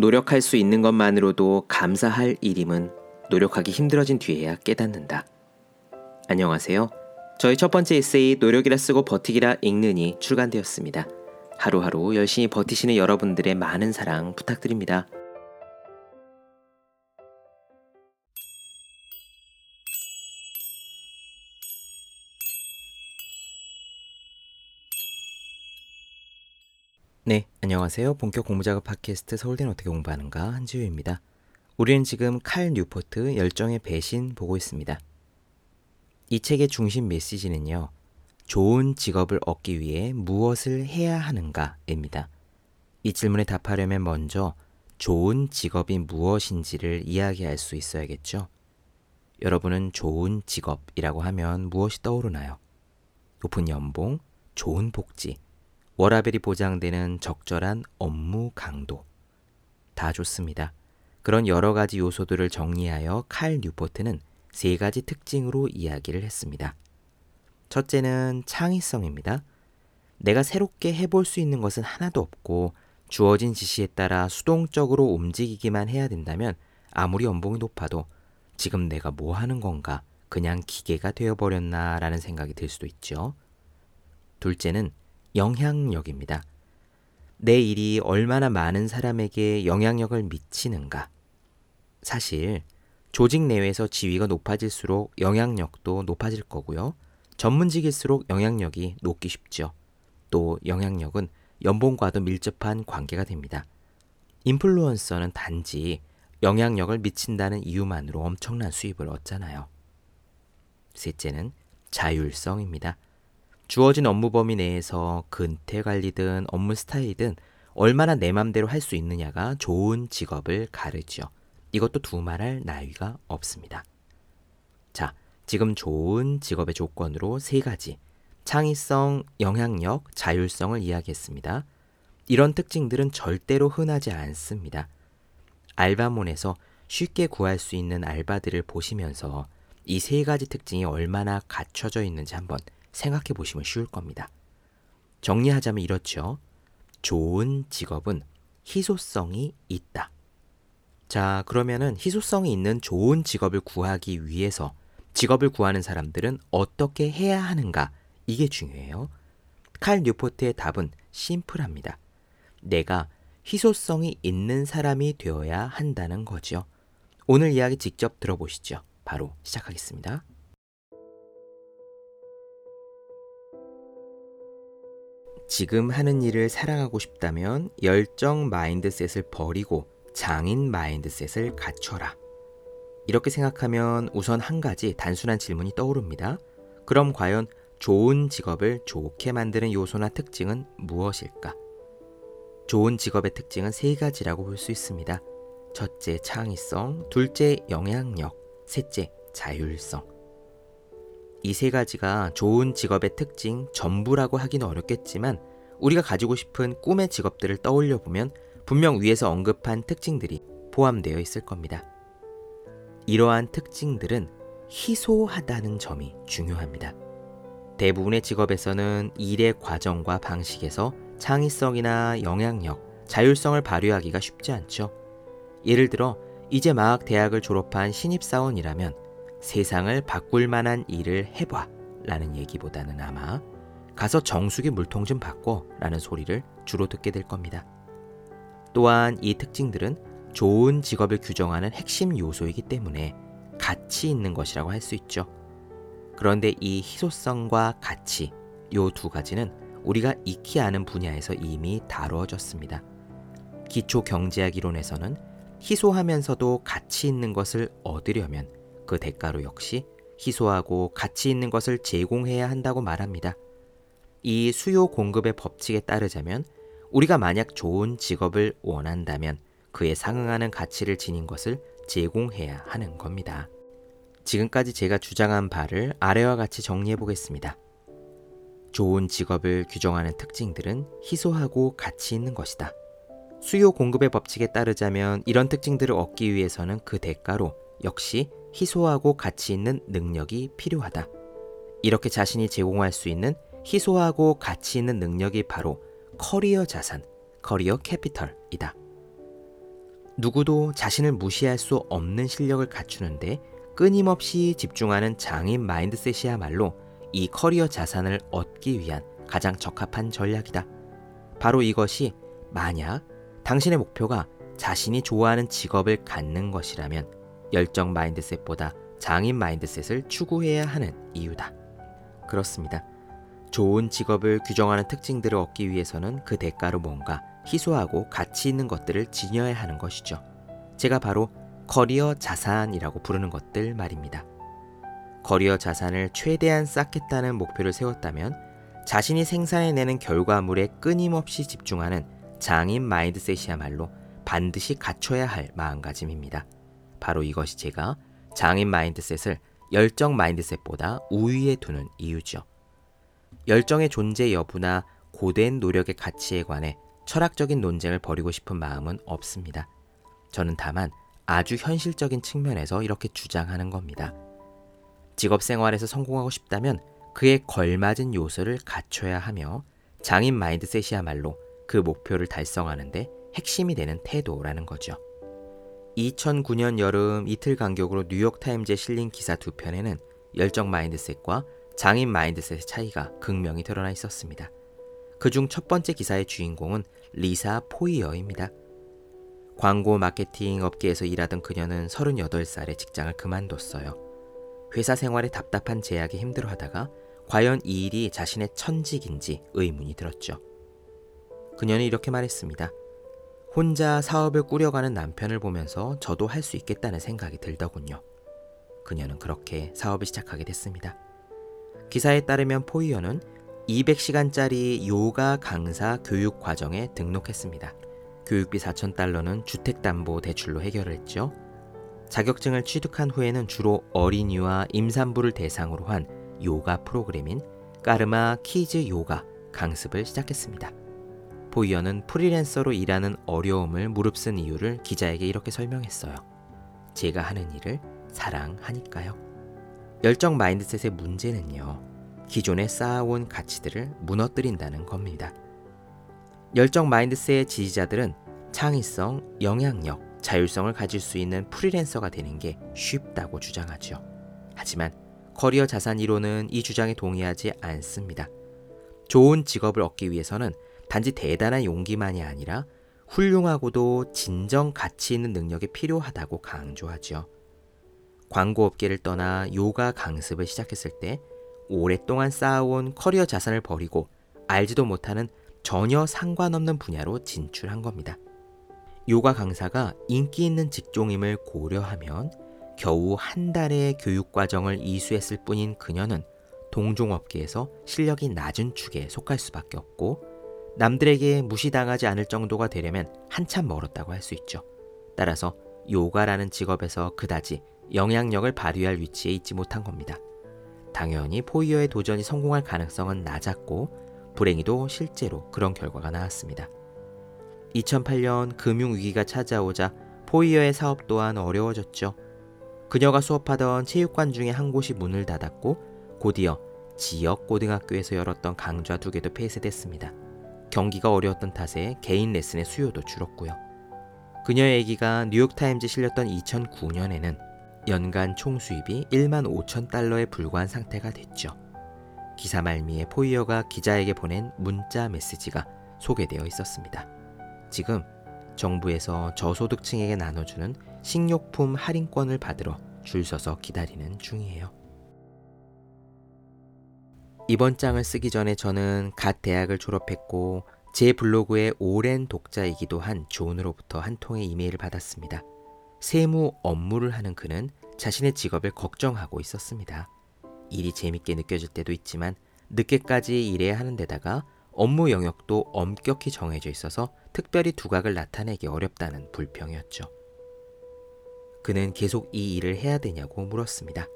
노력할 수 있는 것만으로도 감사할 일임은 노력하기 힘들어진 뒤에야 깨닫는다. 안녕하세요. 저희 첫 번째 에세이 노력이라 쓰고 버티기라 읽는이 출간되었습니다. 하루하루 열심히 버티시는 여러분들의 많은 사랑 부탁드립니다. 네, 안녕하세요. 본격 공부 작업 팟캐스트 서울대는 어떻게 공부하는가 한지우입니다. 우리는 지금 칼 뉴포트 열정의 배신 보고 있습니다. 이 책의 중심 메시지는요. 좋은 직업을 얻기 위해 무엇을 해야 하는가입니다. 이 질문에 답하려면 먼저 좋은 직업이 무엇인지를 이야기할 수 있어야겠죠. 여러분은 좋은 직업이라고 하면 무엇이 떠오르나요? 높은 연봉, 좋은 복지, 워라벨이 보장되는 적절한 업무 강도. 다 좋습니다. 그런 여러 가지 요소들을 정리하여 칼 뉴포트는 세 가지 특징으로 이야기를 했습니다. 첫째는 창의성입니다. 내가 새롭게 해볼 수 있는 것은 하나도 없고 주어진 지시에 따라 수동적으로 움직이기만 해야 된다면 아무리 연봉이 높아도 지금 내가 뭐 하는 건가 그냥 기계가 되어버렸나 라는 생각이 들 수도 있죠. 둘째는 영향력입니다. 내 일이 얼마나 많은 사람에게 영향력을 미치는가. 사실 조직 내외에서 지위가 높아질수록 영향력도 높아질 거고요. 전문직일수록 영향력이 높기 쉽죠. 또 영향력은 연봉과도 밀접한 관계가 됩니다. 인플루언서는 단지 영향력을 미친다는 이유만으로 엄청난 수입을 얻잖아요. 셋째는 자율성입니다. 주어진 업무 범위 내에서 근태 관리든 업무 스타일이든 얼마나 내 맘대로 할 수 있느냐가 좋은 직업을 가르죠. 이것도 두말할 나위가 없습니다. 자, 지금 좋은 직업의 조건으로 세 가지 창의성, 영향력, 자율성을 이야기했습니다. 이런 특징들은 절대로 흔하지 않습니다. 알바몬에서 쉽게 구할 수 있는 알바들을 보시면서 이 세 가지 특징이 얼마나 갖춰져 있는지 한번 생각해 보시면 쉬울 겁니다. 정리하자면 이렇죠. 좋은 직업은 희소성이 있다. 자, 그러면은 희소성이 있는 좋은 직업을 구하기 위해서 직업을 구하는 사람들은 어떻게 해야 하는가? 이게 중요해요. 칼 뉴포트의 답은 심플합니다. 내가 희소성이 있는 사람이 되어야 한다는 거죠. 오늘 이야기 직접 들어보시죠. 바로 시작하겠습니다. 지금 하는 일을 사랑하고 싶다면 열정 mindset을 버리고 장인 mindset을 갖춰라. 이렇게 생각하면 우선 한 가지 단순한 질문이 떠오릅니다. 그럼 과연 좋은 직업을 좋게 만드는 요소나 특징은 무엇일까? 좋은 직업의 특징은 세 가지라고 볼 수 있습니다. 첫째, 창의성, 둘째, 영향력, 셋째, 자율성. 이 세 가지가 좋은 직업의 특징 전부라고 하기는 어렵겠지만 우리가 가지고 싶은 꿈의 직업들을 떠올려 보면 분명 위에서 언급한 특징들이 포함되어 있을 겁니다. 이러한 특징들은 희소하다는 점이 중요합니다. 대부분의 직업에서는 일의 과정과 방식에서 창의성이나 영향력, 자율성을 발휘하기가 쉽지 않죠. 예를 들어, 이제 막 대학을 졸업한 신입사원이라면 세상을 바꿀 만한 일을 해봐 라는 얘기보다는 아마 가서 정수기 물통 좀 바꿔 라는 소리를 주로 듣게 될 겁니다. 또한 이 특징들은 좋은 직업을 규정하는 핵심 요소이기 때문에 가치 있는 것이라고 할 수 있죠. 그런데 이 희소성과 가치, 요 두 가지는 우리가 익히 아는 분야에서 이미 다루어졌습니다. 기초 경제학 이론에서는 희소하면서도 가치 있는 것을 얻으려면 그 대가로 역시 희소하고 가치 있는 것을 제공해야 한다고 말합니다. 이 수요 공급의 법칙에 따르자면 우리가 만약 좋은 직업을 원한다면 그에 상응하는 가치를 지닌 것을 제공해야 하는 겁니다. 지금까지 제가 주장한 바를 아래와 같이 정리해 보겠습니다. 좋은 직업을 규정하는 특징들은 희소하고 가치 있는 것이다. 수요 공급의 법칙에 따르자면 이런 특징들을 얻기 위해서는 그 대가로 역시 희소하고 가치 있는 능력이 필요하다. 이렇게 자신이 제공할 수 있는 희소하고 가치 있는 능력이 바로 커리어 자산, career capital이다. 누구도 자신을 무시할 수 없는 실력을 갖추는데 끊임없이 집중하는 장인 mindset이야말로 이 커리어 자산을 얻기 위한 가장 적합한 전략이다. 바로 이것이 만약 당신의 목표가 자신이 좋아하는 직업을 갖는 것이라면 열정 mindset보다 장인 mindset을 추구해야 하는 이유다. 그렇습니다. 좋은 직업을 규정하는 특징들을 얻기 위해서는 그 대가로 뭔가 희소하고 가치 있는 것들을 지녀야 하는 것이죠. 제가 바로 커리어 자산이라고 부르는 것들 말입니다. 커리어 자산을 최대한 쌓겠다는 목표를 세웠다면 자신이 생산해내는 결과물에 끊임없이 집중하는 장인 mindset이야말로 반드시 갖춰야 할 마음가짐입니다. 바로 이것이 제가 장인 mindset을 열정 mindset보다 우위에 두는 이유죠. 열정의 존재 여부나 고된 노력의 가치에 관해 철학적인 논쟁을 벌이고 싶은 마음은 없습니다. 저는 다만 아주 현실적인 측면에서 이렇게 주장하는 겁니다. 직업 생활에서 성공하고 싶다면 그에 걸맞은 요소를 갖춰야 하며 장인 mindset이야말로 그 목표를 달성하는데 핵심이 되는 태도라는 거죠. 2009년 여름 이틀 간격으로 뉴욕타임즈에 실린 기사 두 편에는 열정 mindset과 장인 mindset의 차이가 극명히 드러나 있었습니다. 그중 첫 번째 기사의 주인공은 리사 포이어입니다. 광고 마케팅 업계에서 일하던 그녀는 38살에 직장을 그만뒀어요. 회사 생활에 답답한 제약에 힘들어 하다가 과연 이 일이 자신의 천직인지 의문이 들었죠. 그녀는 이렇게 말했습니다. 혼자 사업을 꾸려가는 남편을 보면서 저도 할 수 있겠다는 생각이 들더군요. 그녀는 그렇게 사업을 시작하게 됐습니다. 기사에 따르면 포이어는 200시간짜리 요가 강사 교육 과정에 등록했습니다. 교육비 4,000달러는 주택담보대출로 해결을 했죠. 자격증을 취득한 후에는 주로 어린이와 임산부를 대상으로 한 요가 프로그램인 까르마 키즈 요가 강습을 시작했습니다. 포이어는 프리랜서로 일하는 어려움을 무릅쓴 이유를 기자에게 이렇게 설명했어요. 제가 하는 일을 사랑하니까요. 열정 mindset의 문제는요. 기존에 쌓아온 가치들을 무너뜨린다는 겁니다. 열정 mindset의 지지자들은 창의성, 영향력, 자율성을 가질 수 있는 프리랜서가 되는 게 쉽다고 주장하죠. 하지만 커리어 자산 이론은 이 주장에 동의하지 않습니다. 좋은 직업을 얻기 위해서는 단지 대단한 용기만이 아니라 훌륭하고도 진정 가치 있는 능력이 필요하다고 강조하죠. 광고 업계를 떠나 요가 강습을 시작했을 때 오랫동안 쌓아온 커리어 자산을 버리고 알지도 못하는 전혀 상관없는 분야로 진출한 겁니다. 요가 강사가 인기 있는 직종임을 고려하면 겨우 한 달의 교육 과정을 이수했을 뿐인 그녀는 동종업계에서 실력이 낮은 축에 속할 수밖에 없고 남들에게 무시당하지 않을 정도가 되려면 한참 멀었다고 할 수 있죠. 따라서 요가라는 직업에서 그다지 영향력을 발휘할 위치에 있지 못한 겁니다. 당연히 포이어의 도전이 성공할 가능성은 낮았고 불행히도 실제로 그런 결과가 나왔습니다. 2008년 금융위기가 찾아오자 포이어의 사업 또한 어려워졌죠. 그녀가 수업하던 체육관 중에 한 곳이 문을 닫았고 곧이어 지역 고등학교에서 열었던 강좌 두 개도 폐쇄됐습니다. 경기가 어려웠던 탓에 개인 레슨의 수요도 줄었고요. 그녀의 얘기가 뉴욕타임즈에 실렸던 2009년에는 연간 총 수입이 1만 5천 달러에 불과한 상태가 됐죠. 기사 말미에 포이어가 기자에게 보낸 문자 메시지가 소개되어 있었습니다. 지금 정부에서 저소득층에게 나눠주는 식료품 할인권을 받으러 줄 서서 기다리는 중이에요. 이번 장을 쓰기 전에 저는 갓 대학을 졸업했고 제 블로그의 오랜 독자이기도 한 존으로부터 한 통의 이메일을 받았습니다. 세무 업무를 하는 그는 자신의 직업을 걱정하고 있었습니다. 일이 재밌게 느껴질 때도 있지만 늦게까지 일해야 하는 데다가 업무 영역도 엄격히 정해져 있어서 특별히 두각을 나타내기 어렵다는 불평이었죠. 그는 계속 이 일을 해야 되냐고 물었습니다.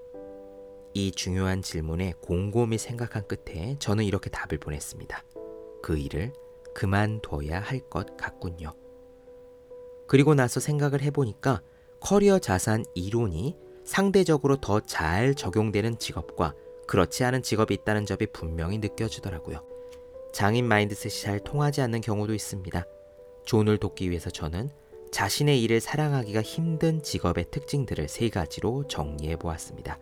이 중요한 질문에 곰곰이 생각한 끝에 저는 이렇게 답을 보냈습니다. 그 일을 그만둬야 할 것 같군요. 그리고 나서 생각을 해보니까 커리어 자산 이론이 상대적으로 더 잘 적용되는 직업과 그렇지 않은 직업이 있다는 점이 분명히 느껴지더라고요. 장인 mindset이 잘 통하지 않는 경우도 있습니다. 존을 돕기 위해서 저는 자신의 일을 사랑하기가 힘든 직업의 특징들을 세 가지로 정리해 보았습니다.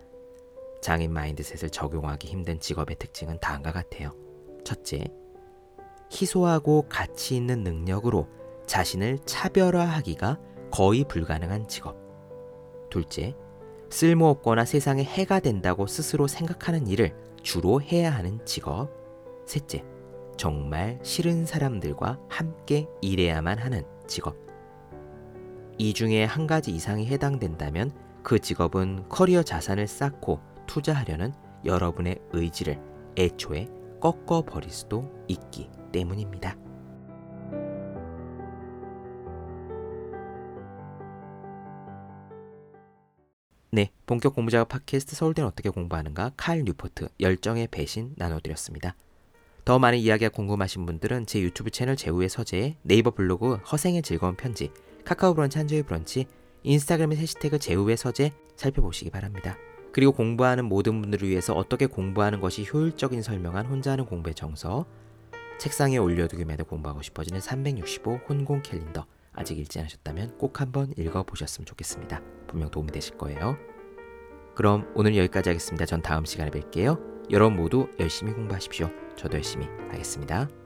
장인 mindset을 적용하기 힘든 직업의 특징은 다음과 같아요. 첫째, 희소하고 가치 있는 능력으로 자신을 차별화하기가 거의 불가능한 직업. 둘째, 쓸모없거나 세상에 해가 된다고 스스로 생각하는 일을 주로 해야 하는 직업. 셋째, 정말 싫은 사람들과 함께 일해야만 하는 직업. 이 중에 한 가지 이상이 해당된다면 그 직업은 커리어 자산을 쌓고 투자하려는 여러분의 의지를 애초에 꺾어버릴 수도 있기 때문입니다. 네, 본격 공부 작업 팟캐스트 서울대는 어떻게 공부하는가 칼 뉴포트 열정의 배신 나눠드렸습니다. 더 많은 이야기가 궁금하신 분들은 제 유튜브 채널 재우의 서재, 네이버 블로그 허생의 즐거운 편지, 카카오 브런치 한주의 브런치, 인스타그램의 해시태그 재우의 서재 살펴보시기 바랍니다. 그리고 공부하는 모든 분들을 위해서 어떻게 공부하는 것이 효율적인지 설명한 혼자 하는 공부의 정석, 책상에 올려두기만 해도 공부하고 싶어지는 365 혼공 캘린더 아직 읽지 않으셨다면 꼭 한번 읽어보셨으면 좋겠습니다. 분명 도움이 되실 거예요. 그럼 오늘 여기까지 하겠습니다. 전 다음 시간에 뵐게요. 여러분 모두 열심히 공부하십시오. 저도 열심히 하겠습니다.